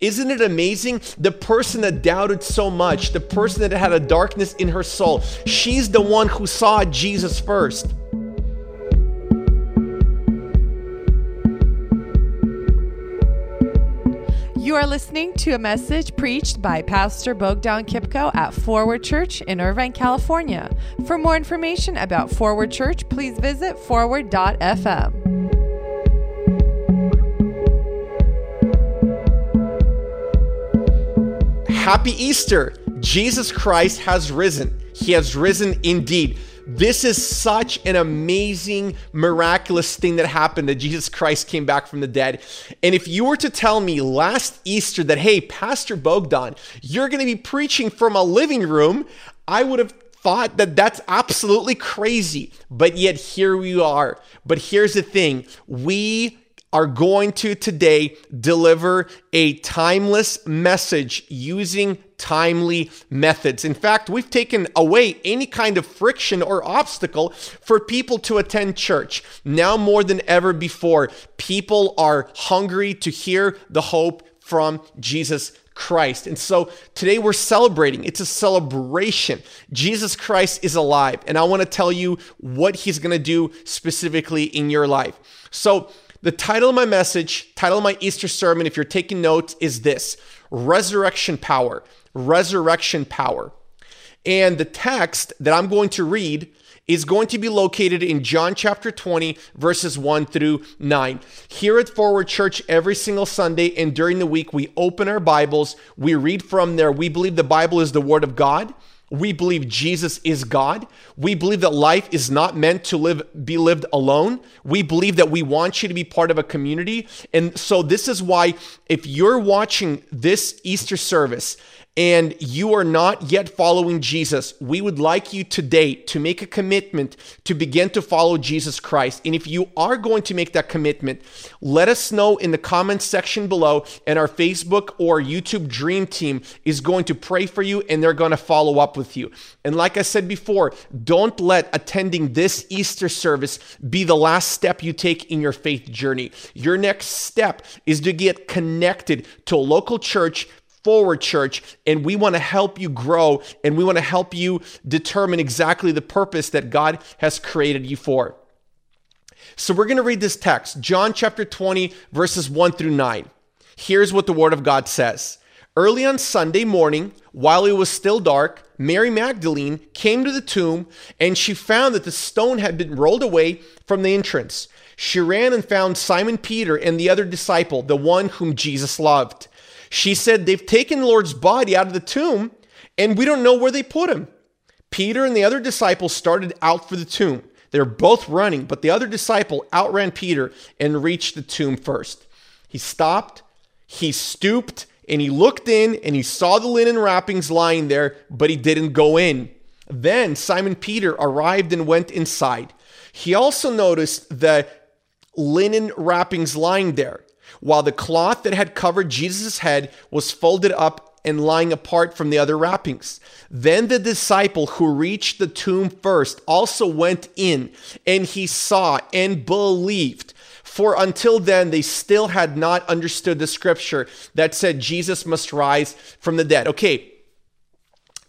Isn't it amazing? The person that doubted so much, the person that had a darkness in her soul, she's the one who saw Jesus first. You are listening to a message preached by Pastor Bogdan Kipko at Forward Church in Irvine, California. For more information about Forward Church, please visit forward.fm. Happy Easter! Jesus Christ has risen. He has risen indeed. This is such an amazing, miraculous thing that happened that Jesus Christ came back from the dead. And if you were to tell me last Easter that, hey, Pastor Bogdan, you're going to be preaching from a living room, I would have thought that that's absolutely crazy. But yet here we are. But here's the thing we are going to today deliver a timeless message using timely methods. In fact, we've taken away any kind of friction or obstacle for people to attend church. Now more than ever before, people are hungry to hear the hope from Jesus Christ. And so today we're celebrating. It's a celebration. Jesus Christ is alive. And I want to tell you what he's going to do specifically in your life. So, the title of my message, title of my Easter sermon, if you're taking notes, is this Resurrection Power. Resurrection Power. And the text that I'm going to read is going to be located in John chapter 20, verses 1 through 9. Here at Forward Church, every single Sunday and during the week, we open our Bibles, we read from there. We believe the Bible is the Word of God. We believe Jesus is God. We believe that life is not meant to live be lived alone. We believe that we want you to be part of a community. And so this is why if you're watching this Easter service and you are not yet following Jesus, we would like you today to make a commitment to begin to follow Jesus Christ. And if you are going to make that commitment, let us know in the comments section below, and our Facebook or YouTube Dream Team is going to pray for you and they're going to follow up with you. And like I said before, don't let attending this Easter service be the last step you take in your faith journey. Your next step is to get connected to a local church Forward Church, and we want to help you grow and we want to help you determine exactly the purpose that God has created you for. So we're going to read this text, John chapter 20, verses 1 through 9. Here's what the Word of God says. Early on Sunday morning, while it was still dark, Mary Magdalene came to the tomb and she found that the stone had been rolled away from the entrance. She ran and found Simon Peter and the other disciple, the one whom Jesus loved. She said, They've taken the Lord's body out of the tomb, and we don't know where they put him. Peter and the other disciples started out for the tomb. They're both running, but the other disciple outran Peter and reached the tomb first. He stopped, he stooped, and he looked in and he saw the linen wrappings lying there, but he didn't go in. Then Simon Peter arrived and went inside. He also noticed the linen wrappings lying there while the cloth that had covered Jesus' head was folded up and lying apart from the other wrappings. Then the disciple who reached the tomb first also went in, and he saw and believed. For until then, they still had not understood the scripture that said Jesus must rise from the dead. Okay,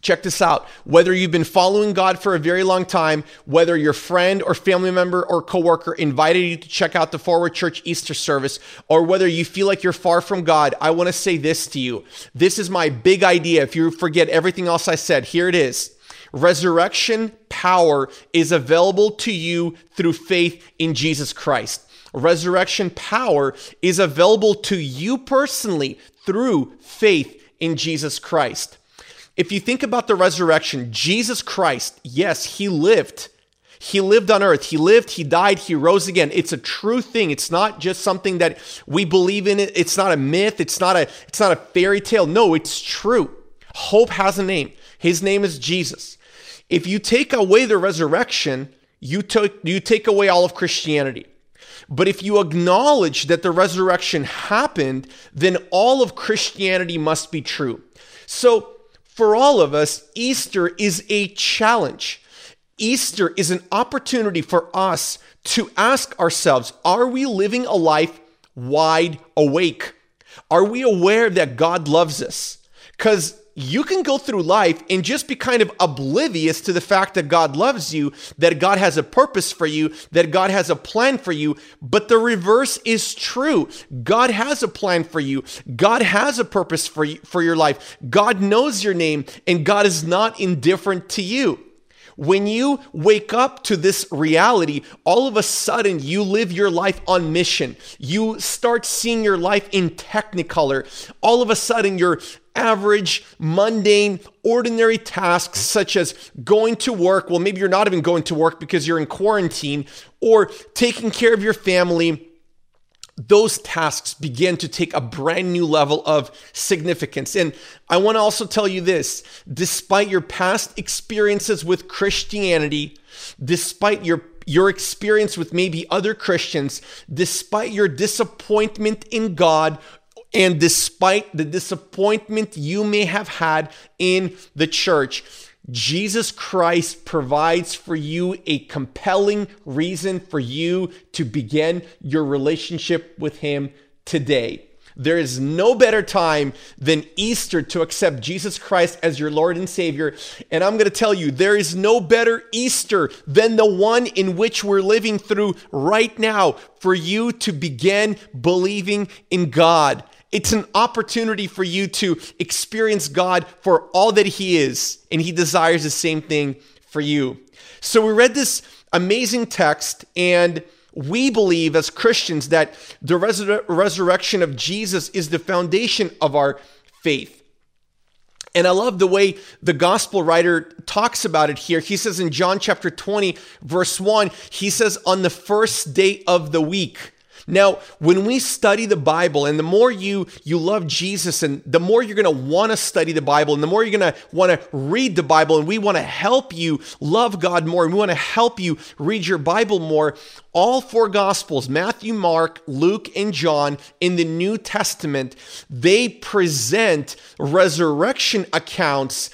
Check this out. Whether you've been following God for a very long time, whether your friend or family member or coworker invited you to check out the Forward Church Easter service, or whether you feel like you're far from God, I want to say this to you. This is my big idea. If you forget everything else I said, here it is. Resurrection power is available to you through faith in Jesus Christ. Resurrection power is available to you personally through faith in Jesus Christ. If you think about the resurrection, Jesus Christ, yes, he lived. He lived on earth. He lived, he died, he rose again. It's a true thing. It's not just something that we believe in. It's not a myth. It's not a it's not a fairy tale. No, it's true. Hope has a name. His name is Jesus. If you take away the resurrection, you took you take away all of Christianity. But if you acknowledge that the resurrection happened, then all of Christianity must be true. So for all of us, Easter is a challenge. Easter is an opportunity for us to ask ourselves are we living a life wide awake? Are we aware that God loves us? Because you can go through life and just be kind of oblivious to the fact that God loves you, that God has a purpose for you, that God has a plan for you. But the reverse is true. God has a plan for you. God has a purpose for you, for your life. God knows your name and God is not indifferent to you. When you wake up to this reality, all of a sudden you live your life on mission. You start seeing your life in technicolor. All of a sudden your average, mundane, ordinary tasks such as going to work. Well, maybe you're not even going to work because you're in quarantine or taking care of your family those tasks begin to take a brand new level of significance. And I want to also tell you this despite your past experiences with Christianity, despite your your experience with maybe other Christians, despite your disappointment in God, and despite the disappointment you may have had in the church, Jesus Christ provides for you a compelling reason for you to begin your relationship with Him today. There is no better time than Easter to accept Jesus Christ as your Lord and Savior. And I'm going to tell you, there is no better Easter than the one in which we're living through right now for you to begin believing in God. It's an opportunity for you to experience God for all that He is, and He desires the same thing for you. So we read this amazing text, and we believe as Christians that the resur- resurrection of Jesus is the foundation of our faith. And I love the way the gospel writer talks about it here. He says in John chapter 20, verse 1, he says, On the first day of the week, now, when we study the Bible, and the more you you love Jesus, and the more you're going to want to study the Bible, and the more you're going to want to read the Bible, and we want to help you love God more, and we want to help you read your Bible more. All four Gospels, Matthew, Mark, Luke, and John, in the New Testament, they present resurrection accounts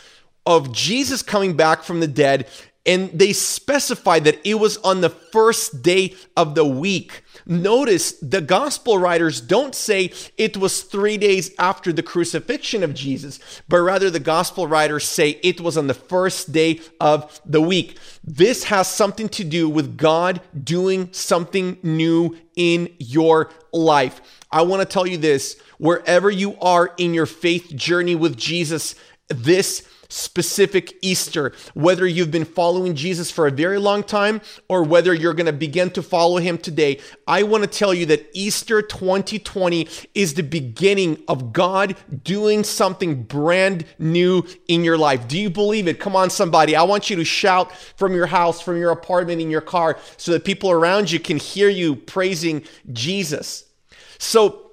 of Jesus coming back from the dead and they specify that it was on the first day of the week. Notice the gospel writers don't say it was three days after the crucifixion of Jesus, but rather the gospel writers say it was on the first day of the week. This has something to do with God doing something new in your life. I want to tell you this wherever you are in your faith journey with Jesus, this specific Easter, whether you've been following Jesus for a very long time or whether you're going to begin to follow him today, I want to tell you that Easter 2020 is the beginning of God doing something brand new in your life. Do you believe it? Come on, somebody. I want you to shout from your house, from your apartment, in your car, so that people around you can hear you praising Jesus. So,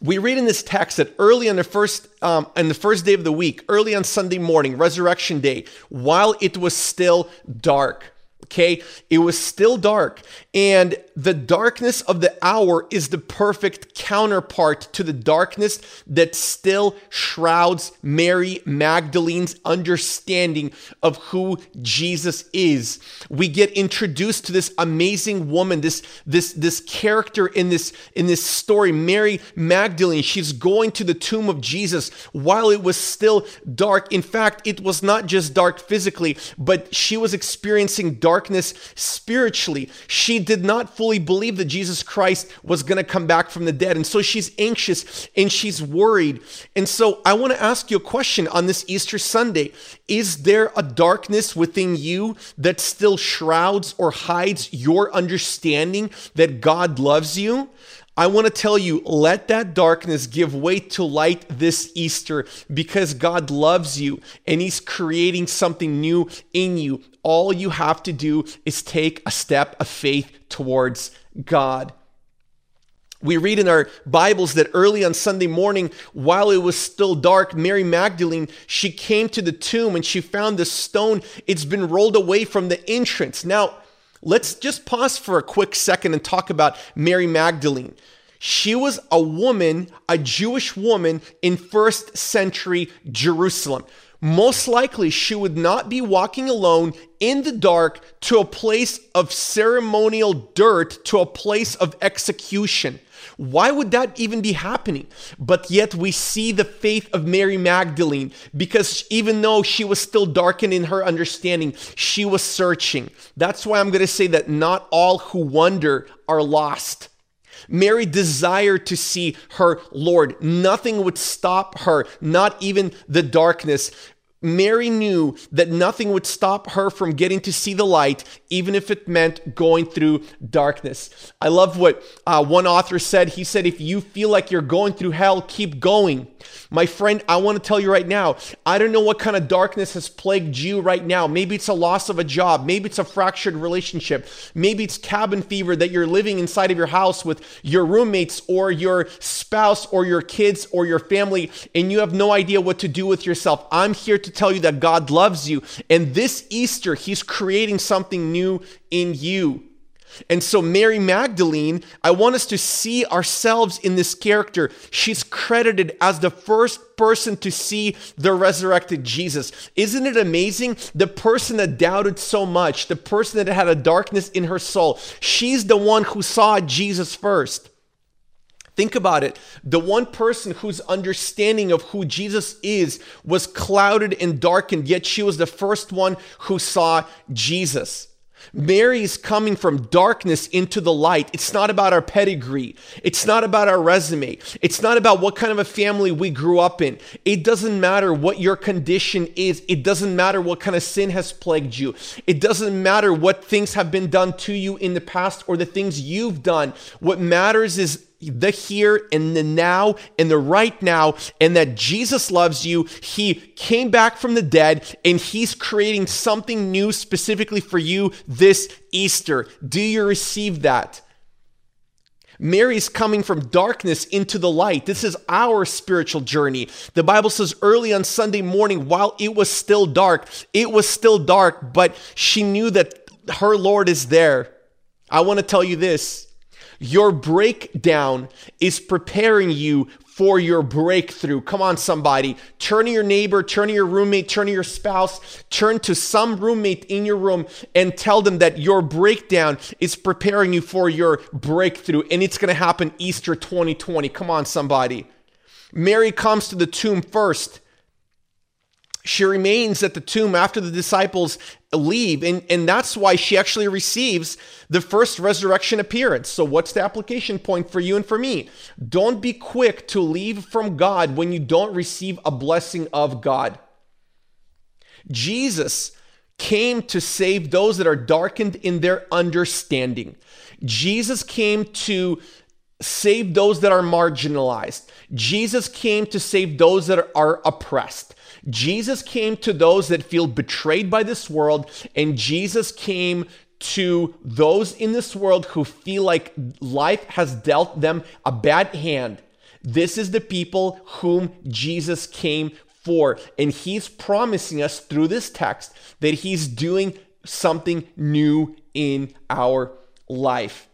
we read in this text that early on the first um, on the first day of the week, early on Sunday morning, Resurrection Day, while it was still dark, Okay, it was still dark, and the darkness of the hour is the perfect counterpart to the darkness that still shrouds Mary Magdalene's understanding of who Jesus is. We get introduced to this amazing woman, this this this character in this in this story, Mary Magdalene. She's going to the tomb of Jesus while it was still dark. In fact, it was not just dark physically, but she was experiencing darkness spiritually. She did not fully believe that Jesus Christ was going to come back from the dead. And so she's anxious and she's worried. And so I want to ask you a question on this Easter Sunday Is there a darkness within you that still shrouds or hides your understanding that God loves you? I want to tell you, let that darkness give way to light this Easter because God loves you and He's creating something new in you. All you have to do is take a step of faith towards God. We read in our Bibles that early on Sunday morning, while it was still dark, Mary Magdalene, she came to the tomb and she found the stone. It's been rolled away from the entrance. Now, Let's just pause for a quick second and talk about Mary Magdalene. She was a woman, a Jewish woman in first century Jerusalem. Most likely, she would not be walking alone in the dark to a place of ceremonial dirt, to a place of execution. Why would that even be happening? But yet we see the faith of Mary Magdalene because even though she was still darkened in her understanding, she was searching. That's why I'm going to say that not all who wonder are lost. Mary desired to see her Lord. Nothing would stop her, not even the darkness. Mary knew that nothing would stop her from getting to see the light, even if it meant going through darkness. I love what uh, one author said. He said, If you feel like you're going through hell, keep going. My friend, I want to tell you right now, I don't know what kind of darkness has plagued you right now. Maybe it's a loss of a job. Maybe it's a fractured relationship. Maybe it's cabin fever that you're living inside of your house with your roommates or your spouse or your kids or your family, and you have no idea what to do with yourself. I'm here to tell you that God loves you. And this Easter, He's creating something new in you. And so, Mary Magdalene, I want us to see ourselves in this character. She's credited as the first person to see the resurrected Jesus. Isn't it amazing? The person that doubted so much, the person that had a darkness in her soul, she's the one who saw Jesus first. Think about it. The one person whose understanding of who Jesus is was clouded and darkened, yet she was the first one who saw Jesus. Mary is coming from darkness into the light. It's not about our pedigree. It's not about our resume. It's not about what kind of a family we grew up in. It doesn't matter what your condition is. It doesn't matter what kind of sin has plagued you. It doesn't matter what things have been done to you in the past or the things you've done. What matters is the here and the now and the right now, and that Jesus loves you. He came back from the dead and he's creating something new specifically for you this Easter. Do you receive that? Mary's coming from darkness into the light. This is our spiritual journey. The Bible says early on Sunday morning, while it was still dark, it was still dark, but she knew that her Lord is there. I want to tell you this your breakdown is preparing you for your breakthrough. Come on, somebody. Turn to your neighbor, turn to your roommate, turn to your spouse, turn to some roommate in your room and tell them that your breakdown is preparing you for your breakthrough. And it's going to happen Easter 2020. Come on, somebody. Mary comes to the tomb first she remains at the tomb after the disciples leave and, and that's why she actually receives the first resurrection appearance. So what's the application point for you and for me? Don't be quick to leave from god when you don't receive a blessing of god. Jesus came to save those that are darkened in their understanding. Jesus came to save those that are marginalized. Jesus came to save those that are oppressed Jesus came to those that feel betrayed by this world, and Jesus came to those in this world who feel like life has dealt them a bad hand. This is the people whom Jesus came for. And he's promising us through this text that he's doing something new in our life.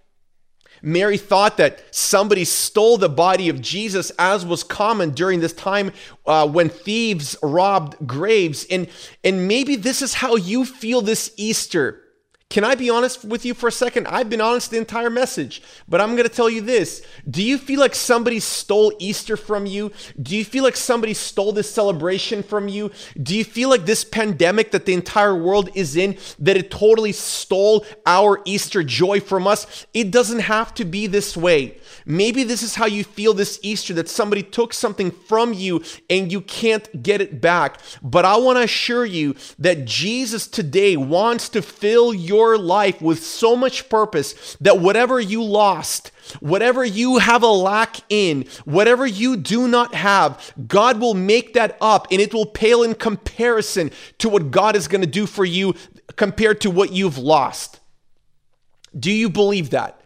Mary thought that somebody stole the body of Jesus, as was common during this time uh, when thieves robbed graves. And, and maybe this is how you feel this Easter. Can I be honest with you for a second? I've been honest the entire message, but I'm going to tell you this. Do you feel like somebody stole Easter from you? Do you feel like somebody stole this celebration from you? Do you feel like this pandemic that the entire world is in, that it totally stole our Easter joy from us? It doesn't have to be this way. Maybe this is how you feel this Easter that somebody took something from you and you can't get it back. But I want to assure you that Jesus today wants to fill your life with so much purpose that whatever you lost, whatever you have a lack in, whatever you do not have, God will make that up and it will pale in comparison to what God is going to do for you compared to what you've lost. Do you believe that?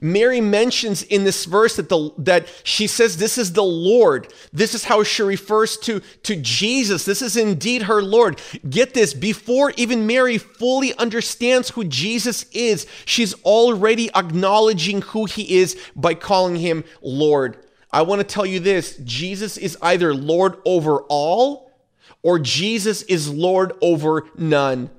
Mary mentions in this verse that the that she says this is the Lord. This is how she refers to to Jesus. This is indeed her Lord. Get this, before even Mary fully understands who Jesus is, she's already acknowledging who he is by calling him Lord. I want to tell you this, Jesus is either Lord over all or Jesus is Lord over none.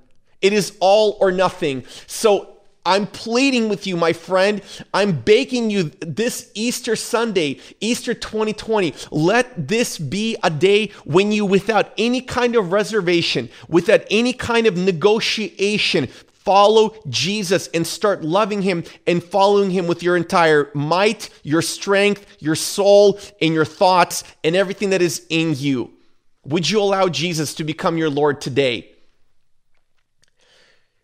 It is all or nothing. So I'm pleading with you, my friend. I'm begging you this Easter Sunday, Easter 2020, let this be a day when you, without any kind of reservation, without any kind of negotiation, follow Jesus and start loving him and following him with your entire might, your strength, your soul, and your thoughts, and everything that is in you. Would you allow Jesus to become your Lord today?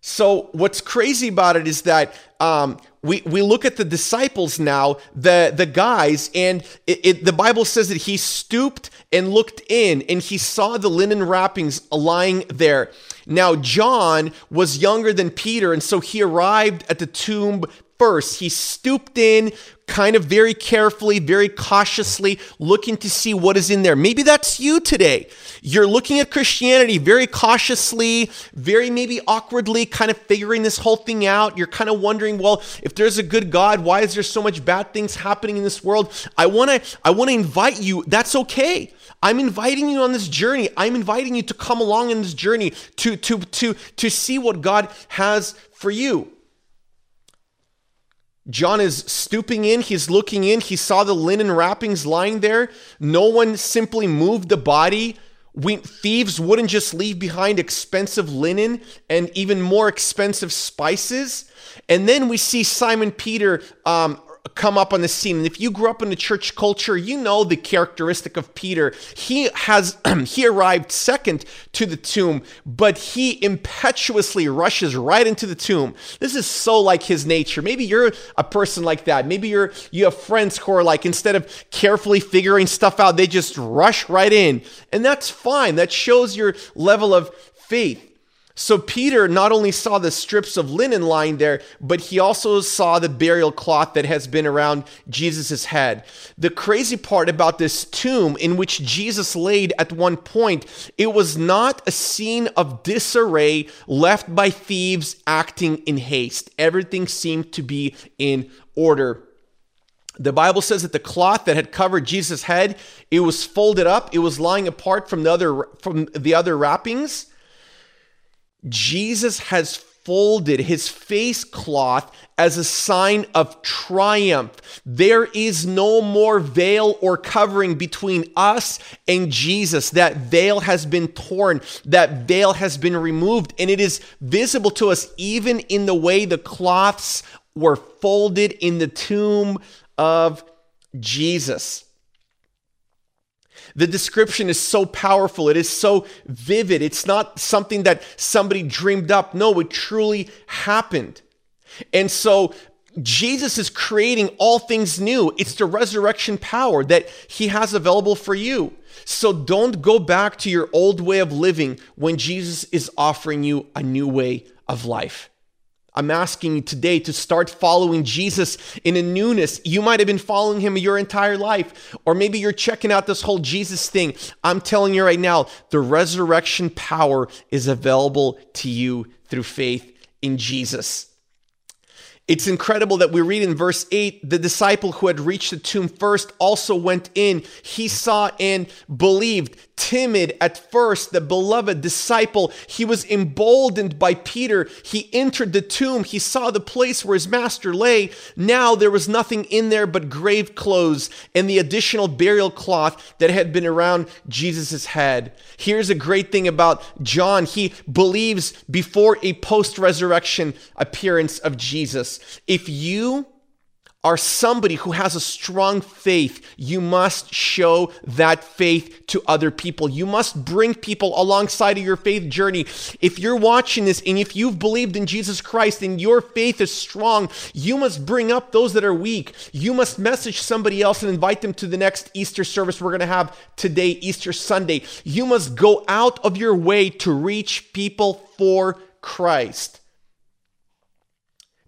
So, what's crazy about it is that um, we, we look at the disciples now, the, the guys, and it, it, the Bible says that he stooped and looked in and he saw the linen wrappings lying there. Now, John was younger than Peter, and so he arrived at the tomb first. He stooped in, kind of very carefully, very cautiously, looking to see what is in there. Maybe that's you today. You're looking at Christianity very cautiously, very maybe awkwardly, kind of figuring this whole thing out. You're kind of wondering, well, if there's a good God, why is there so much bad things happening in this world? I want to I want to invite you. That's okay. I'm inviting you on this journey. I'm inviting you to come along in this journey to to to to see what God has for you. John is stooping in, he's looking in, he saw the linen wrappings lying there. No one simply moved the body. We, thieves wouldn't just leave behind expensive linen and even more expensive spices. And then we see Simon Peter um, come up on the scene. And if you grew up in the church culture, you know the characteristic of Peter. He has he arrived second to the tomb, but he impetuously rushes right into the tomb. This is so like his nature. Maybe you're a person like that. Maybe you're you have friends who are like instead of carefully figuring stuff out, they just rush right in. And that's fine. That shows your level of faith. So Peter not only saw the strips of linen lying there, but he also saw the burial cloth that has been around Jesus' head. The crazy part about this tomb in which Jesus laid at one point, it was not a scene of disarray left by thieves acting in haste. Everything seemed to be in order. The Bible says that the cloth that had covered Jesus' head, it was folded up, it was lying apart from the other from the other wrappings Jesus has folded his face cloth as a sign of triumph. There is no more veil or covering between us and Jesus. That veil has been torn, that veil has been removed, and it is visible to us even in the way the cloths were folded in the tomb of Jesus. The description is so powerful. It is so vivid. It's not something that somebody dreamed up. No, it truly happened. And so Jesus is creating all things new. It's the resurrection power that he has available for you. So don't go back to your old way of living when Jesus is offering you a new way of life. I'm asking you today to start following Jesus in a newness. You might have been following him your entire life, or maybe you're checking out this whole Jesus thing. I'm telling you right now, the resurrection power is available to you through faith in Jesus. It's incredible that we read in verse 8 the disciple who had reached the tomb first also went in. He saw and believed timid at first, the beloved disciple, he was emboldened by Peter. He entered the tomb. He saw the place where his master lay. Now there was nothing in there but grave clothes and the additional burial cloth that had been around Jesus' head. Here's a great thing about John. He believes before a post resurrection appearance of Jesus. If you are somebody who has a strong faith, you must show that faith to other people. You must bring people alongside of your faith journey. If you're watching this and if you've believed in Jesus Christ and your faith is strong, you must bring up those that are weak. You must message somebody else and invite them to the next Easter service we're going to have today, Easter Sunday. You must go out of your way to reach people for Christ.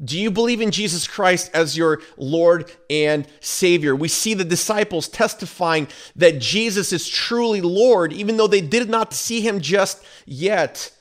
Do you believe in Jesus Christ as your Lord and Savior? We see the disciples testifying that Jesus is truly Lord, even though they did not see him just yet.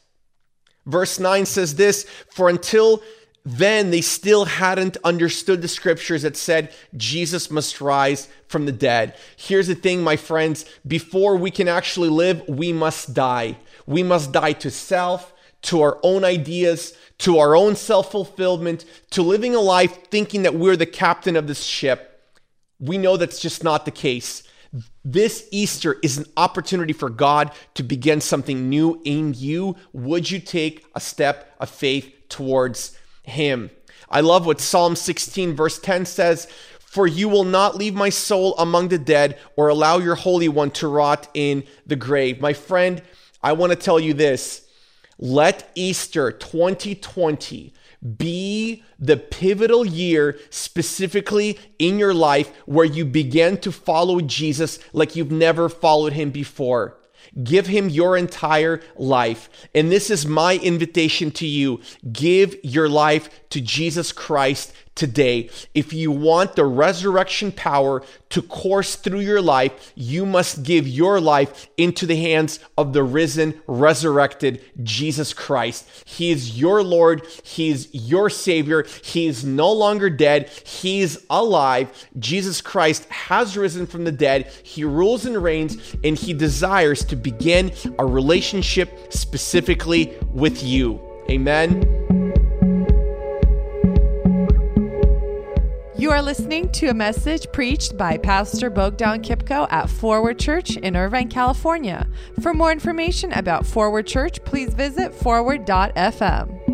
Verse 9 says this For until then, they still hadn't understood the scriptures that said Jesus must rise from the dead. Here's the thing, my friends before we can actually live, we must die. We must die to self to our own ideas, to our own self fulfillment, to living a life thinking that we're the captain of this ship. We know that's just not the case. This Easter is an opportunity for God to begin something new in you. Would you take a step of faith towards Him? I love what Psalm 16, verse 10 says For you will not leave my soul among the dead or allow your Holy One to rot in the grave. My friend, I want to tell you this let Easter 2020 be the pivotal year specifically in your life where you begin to follow Jesus like you've never followed him before. Give him your entire life. And this is my invitation to you. Give your life to Jesus Christ today. If you want the resurrection power to course through your life, you must give your life into the hands of the risen, resurrected Jesus Christ. He is your Lord. He is your Savior. He is no longer dead. He is alive. Jesus Christ has risen from the dead. He rules and reigns, and He desires to begin a relationship specifically with you. Amen. You are listening to a message preached by Pastor Bogdan Kipko at Forward Church in Irvine, California. For more information about Forward Church, please visit forward.fm.